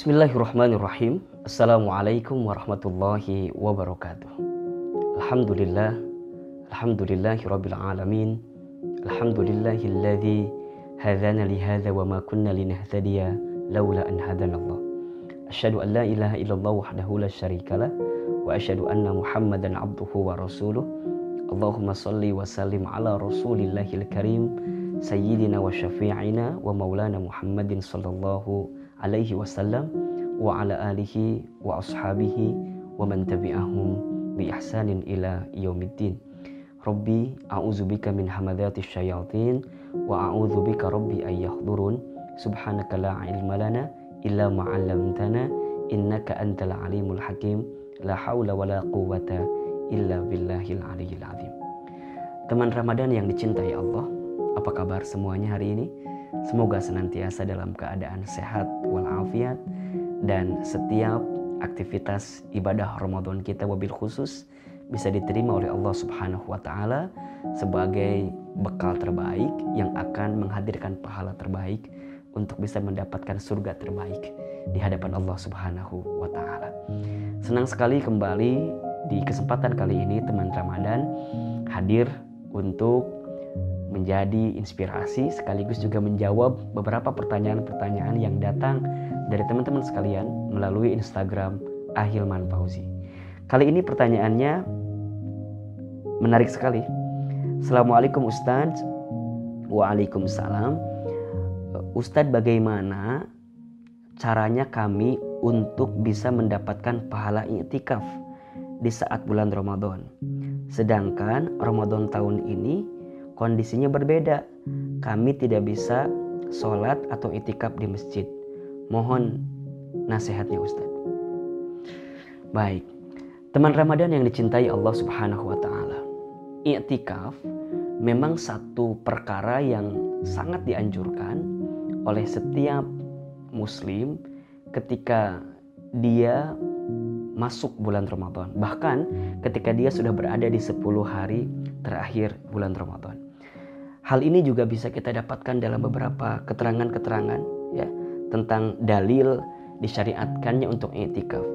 Bismillahirrahmanirrahim. Assalamualaikum warahmatullahi wabarakatuh. Alhamdulillah. Alhamdulillahi rabbil alamin. Alhamdulillahilladzi hadana li hadza wa ma kunna linahtadiya laula an hadana Allah. Asyhadu an la ilaha illallah wahdahu la syarikalah wa asyhadu anna Muhammadan abduhu wa rasuluh. Allahumma salli wa sallim ala rasulillahil karim sayyidina wa syafi'ina wa maulana Muhammadin sallallahu alaihi wasallam wa ala alihi wa ashabihi wa man tabi'ahum bi ihsanin ila yaumiddin. Rabbi a'udzubika min hamadhatis syayatin wa a'udzubika rabbi ay yahdurun. Subhanaka la ilma lana illa ma 'allamtana innaka antal alimul hakim. La haula wala quwwata illa billahil aliyyil azim. Teman Ramadan yang dicintai Allah, apa kabar semuanya hari ini? Semoga senantiasa dalam keadaan sehat walafiat dan setiap aktivitas ibadah Ramadan kita wabil khusus bisa diterima oleh Allah Subhanahu wa taala sebagai bekal terbaik yang akan menghadirkan pahala terbaik untuk bisa mendapatkan surga terbaik di hadapan Allah Subhanahu wa taala. Senang sekali kembali di kesempatan kali ini teman Ramadan hadir untuk menjadi inspirasi sekaligus juga menjawab beberapa pertanyaan-pertanyaan yang datang dari teman-teman sekalian melalui Instagram Ahilman Fauzi. Kali ini pertanyaannya menarik sekali. Assalamualaikum Ustadz. Waalaikumsalam. Ustadz bagaimana caranya kami untuk bisa mendapatkan pahala iktikaf di saat bulan Ramadan? Sedangkan Ramadan tahun ini kondisinya berbeda. Kami tidak bisa sholat atau itikaf di masjid. Mohon nasihatnya Ustaz. Baik, teman Ramadan yang dicintai Allah Subhanahu wa taala. Iktikaf memang satu perkara yang sangat dianjurkan oleh setiap muslim ketika dia masuk bulan Ramadan. Bahkan ketika dia sudah berada di 10 hari terakhir bulan Ramadan. Hal ini juga bisa kita dapatkan dalam beberapa keterangan-keterangan ya tentang dalil disyariatkannya untuk i'tikaf.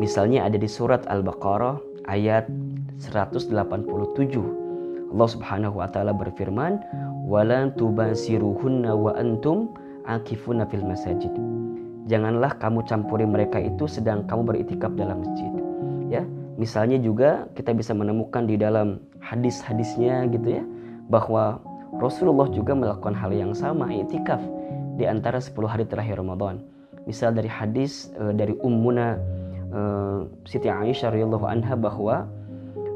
Misalnya ada di surat Al-Baqarah ayat 187. Allah Subhanahu wa taala berfirman, "Walan tubasiruhunna wa antum akifuna fil masajid." Janganlah kamu campuri mereka itu sedang kamu beriktikaf dalam masjid. Ya, misalnya juga kita bisa menemukan di dalam hadis-hadisnya gitu ya bahwa Rasulullah juga melakukan hal yang sama itikaf di antara 10 hari terakhir Ramadan. Misal dari hadis e, dari Ummuna e, Siti Aisyah radhiyallahu anha bahwa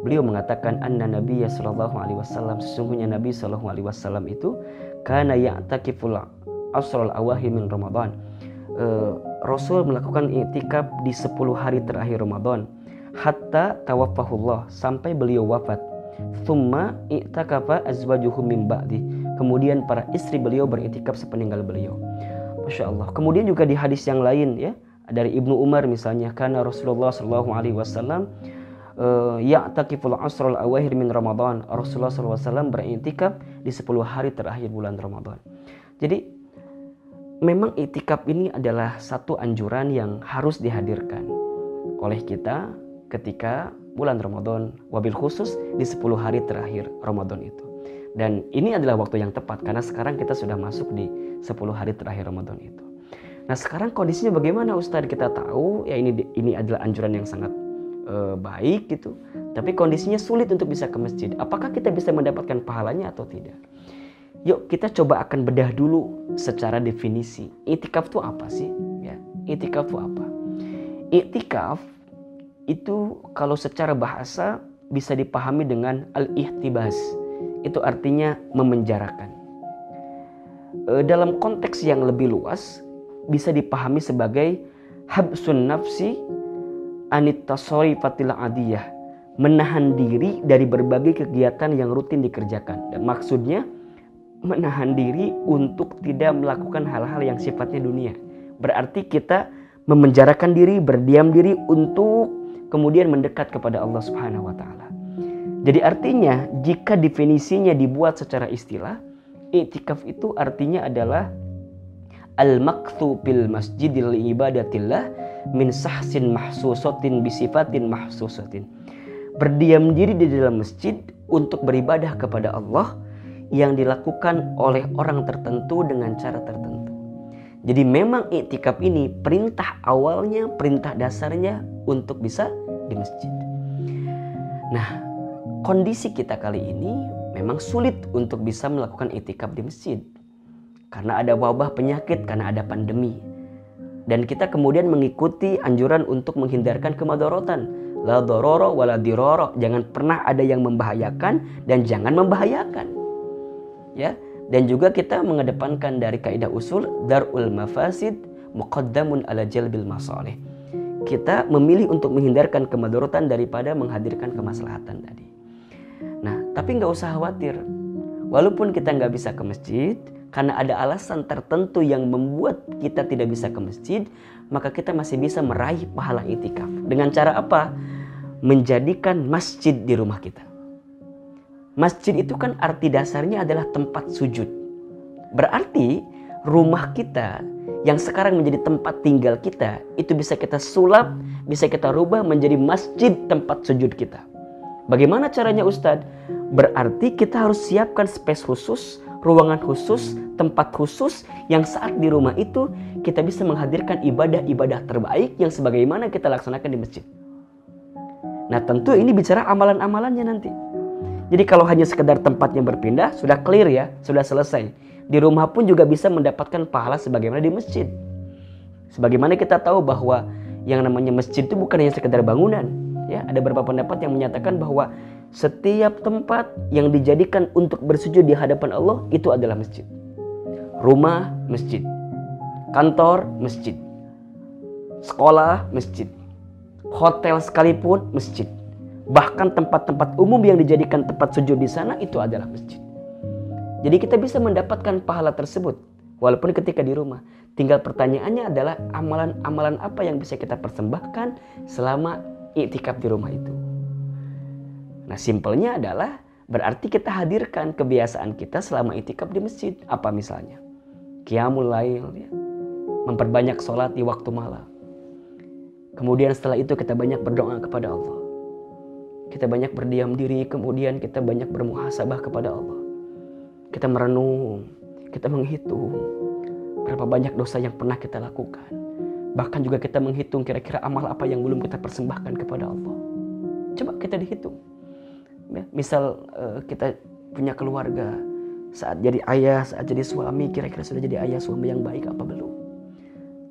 beliau mengatakan anna Nabi sallallahu alaihi wasallam sesungguhnya Nabi sallallahu alaihi wasallam itu kana ya'takiful asral awahi min Ramadan. E, Rasul melakukan itikaf di 10 hari terakhir Ramadan hatta tawaffahullah sampai beliau wafat Thumma i'takafa azwajuhu min ba'di. Kemudian para istri beliau beritikaf sepeninggal beliau. Masya Allah. Kemudian juga di hadis yang lain ya dari Ibnu Umar misalnya karena Rasulullah Shallallahu Alaihi Wasallam ya'takiful asral awahir min Ramadan. Rasulullah SAW beritikaf di 10 hari terakhir bulan Ramadan. Jadi memang itikaf ini adalah satu anjuran yang harus dihadirkan oleh kita ketika bulan Ramadan wabil khusus di 10 hari terakhir Ramadan itu. Dan ini adalah waktu yang tepat karena sekarang kita sudah masuk di 10 hari terakhir Ramadan itu. Nah sekarang kondisinya bagaimana Ustadz? Kita tahu ya ini ini adalah anjuran yang sangat uh, baik gitu. Tapi kondisinya sulit untuk bisa ke masjid. Apakah kita bisa mendapatkan pahalanya atau tidak? Yuk kita coba akan bedah dulu secara definisi. Itikaf itu apa sih? Ya, itikaf itu apa? Itikaf itu kalau secara bahasa bisa dipahami dengan al-ihtibas. Itu artinya memenjarakan. E, dalam konteks yang lebih luas bisa dipahami sebagai habsun nafsi anit fatil adiyah. Menahan diri dari berbagai kegiatan yang rutin dikerjakan. Dan maksudnya menahan diri untuk tidak melakukan hal-hal yang sifatnya dunia. Berarti kita memenjarakan diri, berdiam diri untuk kemudian mendekat kepada Allah Subhanahu wa taala. Jadi artinya jika definisinya dibuat secara istilah, itikaf itu artinya adalah al-makthu bil masjidil ibadatillah min sahsin mahsusatin bisifatin mahsusatin. Berdiam diri di dalam masjid untuk beribadah kepada Allah yang dilakukan oleh orang tertentu dengan cara tertentu. Jadi memang iktikaf ini perintah awalnya, perintah dasarnya untuk bisa di masjid. Nah, kondisi kita kali ini memang sulit untuk bisa melakukan iktikaf di masjid. Karena ada wabah penyakit, karena ada pandemi. Dan kita kemudian mengikuti anjuran untuk menghindarkan kemadorotan. La dororo wala diroro. Jangan pernah ada yang membahayakan dan jangan membahayakan. Ya, dan juga kita mengedepankan dari kaidah usul darul mafasid muqaddamun ala jalbil masalih. Kita memilih untuk menghindarkan kemadorotan daripada menghadirkan kemaslahatan tadi. Nah, tapi nggak usah khawatir. Walaupun kita nggak bisa ke masjid, karena ada alasan tertentu yang membuat kita tidak bisa ke masjid, maka kita masih bisa meraih pahala itikaf. Dengan cara apa? Menjadikan masjid di rumah kita. Masjid itu kan arti dasarnya adalah tempat sujud. Berarti rumah kita yang sekarang menjadi tempat tinggal kita itu bisa kita sulap, bisa kita rubah menjadi masjid tempat sujud kita. Bagaimana caranya Ustadz? Berarti kita harus siapkan space khusus, ruangan khusus, tempat khusus yang saat di rumah itu kita bisa menghadirkan ibadah-ibadah terbaik yang sebagaimana kita laksanakan di masjid. Nah tentu ini bicara amalan-amalannya nanti. Jadi kalau hanya sekedar tempatnya berpindah, sudah clear ya, sudah selesai. Di rumah pun juga bisa mendapatkan pahala sebagaimana di masjid. Sebagaimana kita tahu bahwa yang namanya masjid itu bukan hanya sekedar bangunan. Ya, ada beberapa pendapat yang menyatakan bahwa setiap tempat yang dijadikan untuk bersujud di hadapan Allah itu adalah masjid. Rumah, masjid. Kantor, masjid. Sekolah, masjid. Hotel sekalipun, masjid. Bahkan tempat-tempat umum yang dijadikan tempat sujud di sana itu adalah masjid. Jadi kita bisa mendapatkan pahala tersebut walaupun ketika di rumah. Tinggal pertanyaannya adalah amalan-amalan apa yang bisa kita persembahkan selama iktikaf di rumah itu. Nah simpelnya adalah berarti kita hadirkan kebiasaan kita selama itikaf di masjid. Apa misalnya? Qiyamul lail, ya. memperbanyak sholat di waktu malam. Kemudian setelah itu kita banyak berdoa kepada Allah. Kita banyak berdiam diri, kemudian kita banyak bermuhasabah kepada Allah. Kita merenung, kita menghitung berapa banyak dosa yang pernah kita lakukan. Bahkan juga kita menghitung kira-kira amal apa yang belum kita persembahkan kepada Allah. Coba kita dihitung. Ya, misal uh, kita punya keluarga, saat jadi ayah, saat jadi suami, kira-kira sudah jadi ayah suami yang baik apa belum?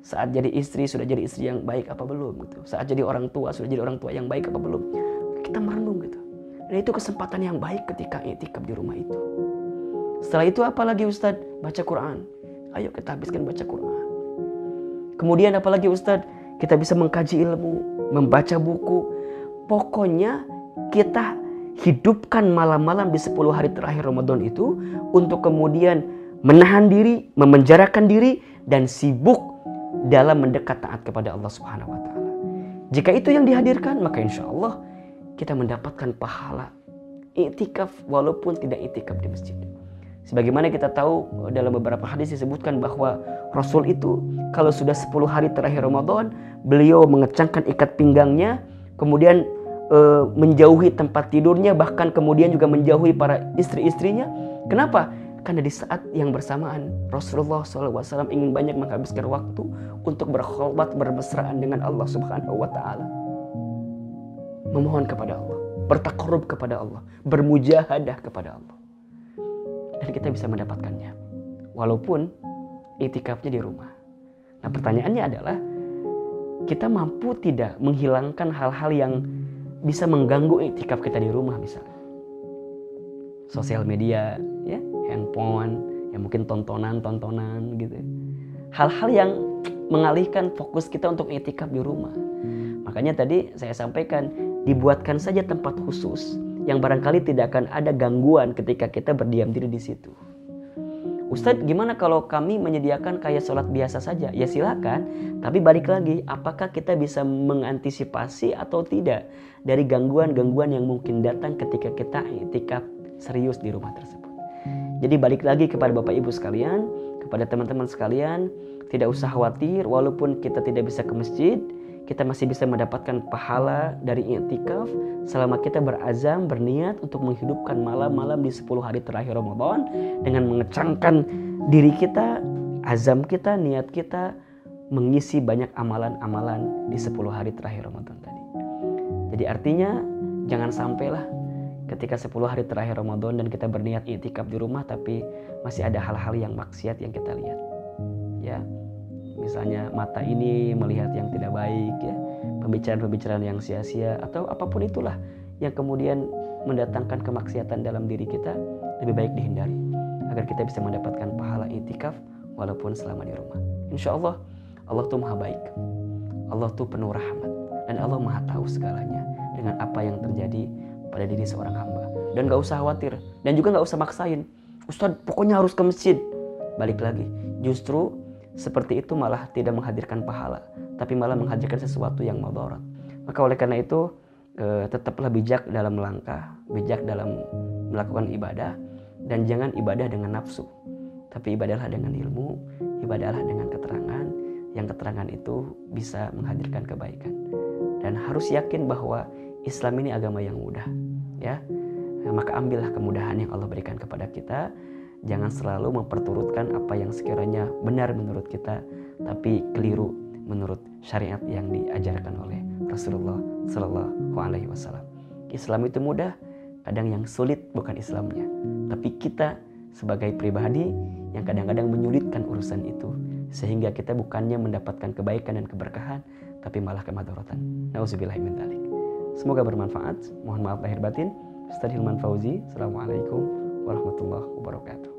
Saat jadi istri sudah jadi istri yang baik apa belum gitu. Saat jadi orang tua sudah jadi orang tua yang baik apa belum? Kita merenung gitu. Dan itu kesempatan yang baik ketika itikaf di rumah itu. Setelah itu apa lagi Ustadz? Baca Quran. Ayo kita habiskan baca Quran. Kemudian apa lagi Ustadz? Kita bisa mengkaji ilmu, membaca buku. Pokoknya kita hidupkan malam-malam di 10 hari terakhir Ramadan itu untuk kemudian menahan diri, memenjarakan diri dan sibuk dalam mendekat taat kepada Allah Subhanahu wa taala. Jika itu yang dihadirkan, maka insya Allah kita mendapatkan pahala iktikaf walaupun tidak iktikaf di masjid. Sebagaimana kita tahu dalam beberapa hadis disebutkan bahwa Rasul itu kalau sudah 10 hari terakhir Ramadan, beliau mengecangkan ikat pinggangnya, kemudian e, menjauhi tempat tidurnya bahkan kemudian juga menjauhi para istri-istrinya. Kenapa? Karena di saat yang bersamaan Rasulullah SAW ingin banyak menghabiskan waktu untuk berkhulwat bermesraan dengan Allah Subhanahu Wa Taala, memohon kepada Allah, bertakarub kepada Allah, bermujahadah kepada Allah, dan kita bisa mendapatkannya, walaupun itikafnya di rumah. Nah pertanyaannya adalah kita mampu tidak menghilangkan hal-hal yang bisa mengganggu iktikaf kita di rumah misalnya. Sosial media, ya, handphone, ya mungkin tontonan-tontonan gitu. Hal-hal yang mengalihkan fokus kita untuk iktikaf di rumah. Makanya tadi saya sampaikan, dibuatkan saja tempat khusus yang barangkali tidak akan ada gangguan ketika kita berdiam diri di situ. Ustadz gimana kalau kami menyediakan kayak sholat biasa saja? Ya silakan, tapi balik lagi, apakah kita bisa mengantisipasi atau tidak dari gangguan-gangguan yang mungkin datang ketika kita itikaf serius di rumah tersebut. Jadi balik lagi kepada Bapak Ibu sekalian, kepada teman-teman sekalian tidak usah khawatir walaupun kita tidak bisa ke masjid kita masih bisa mendapatkan pahala dari i'tikaf selama kita berazam berniat untuk menghidupkan malam-malam di 10 hari terakhir Ramadan dengan mengecangkan diri kita azam kita niat kita mengisi banyak amalan-amalan di 10 hari terakhir Ramadan tadi. Jadi artinya jangan sampailah ketika 10 hari terakhir Ramadan dan kita berniat i'tikaf di rumah tapi masih ada hal-hal yang maksiat yang kita lihat. Ya misalnya mata ini melihat yang tidak baik ya. Pembicaraan-pembicaraan yang sia-sia atau apa pun itulah yang kemudian mendatangkan kemaksiatan dalam diri kita lebih baik dihindari agar kita bisa mendapatkan pahala itikaf walaupun selama di rumah. Insya Allah Allah tuh maha baik. Allah tuh penuh rahmat. Dan Allah maha tahu segalanya dengan apa yang terjadi pada diri seorang hamba. Dan gak usah khawatir. Dan juga gak usah maksain. Ustadz pokoknya harus ke masjid. Balik lagi. Justru seperti itu malah tidak menghadirkan pahala, tapi malah menghadirkan sesuatu yang madarat. Maka oleh karena itu eh, tetaplah bijak dalam melangkah, bijak dalam melakukan ibadah dan jangan ibadah dengan nafsu. Tapi ibadahlah dengan ilmu, ibadahlah dengan keterangan, yang keterangan itu bisa menghadirkan kebaikan. Dan harus yakin bahwa Islam ini agama yang mudah, ya. Maka ambillah kemudahan yang Allah berikan kepada kita Jangan selalu memperturutkan apa yang sekiranya benar menurut kita, tapi keliru menurut syariat yang diajarkan oleh Rasulullah Sallallahu Alaihi Wasallam. Islam itu mudah, kadang yang sulit bukan Islamnya, tapi kita sebagai pribadi yang kadang-kadang menyulitkan urusan itu, sehingga kita bukannya mendapatkan kebaikan dan keberkahan, tapi malah kemadaratan. Nauzubillah min Semoga bermanfaat. Mohon maaf lahir batin. Ustaz Hilman Fauzi. Assalamualaikum warahmatullahi wabarakatuh.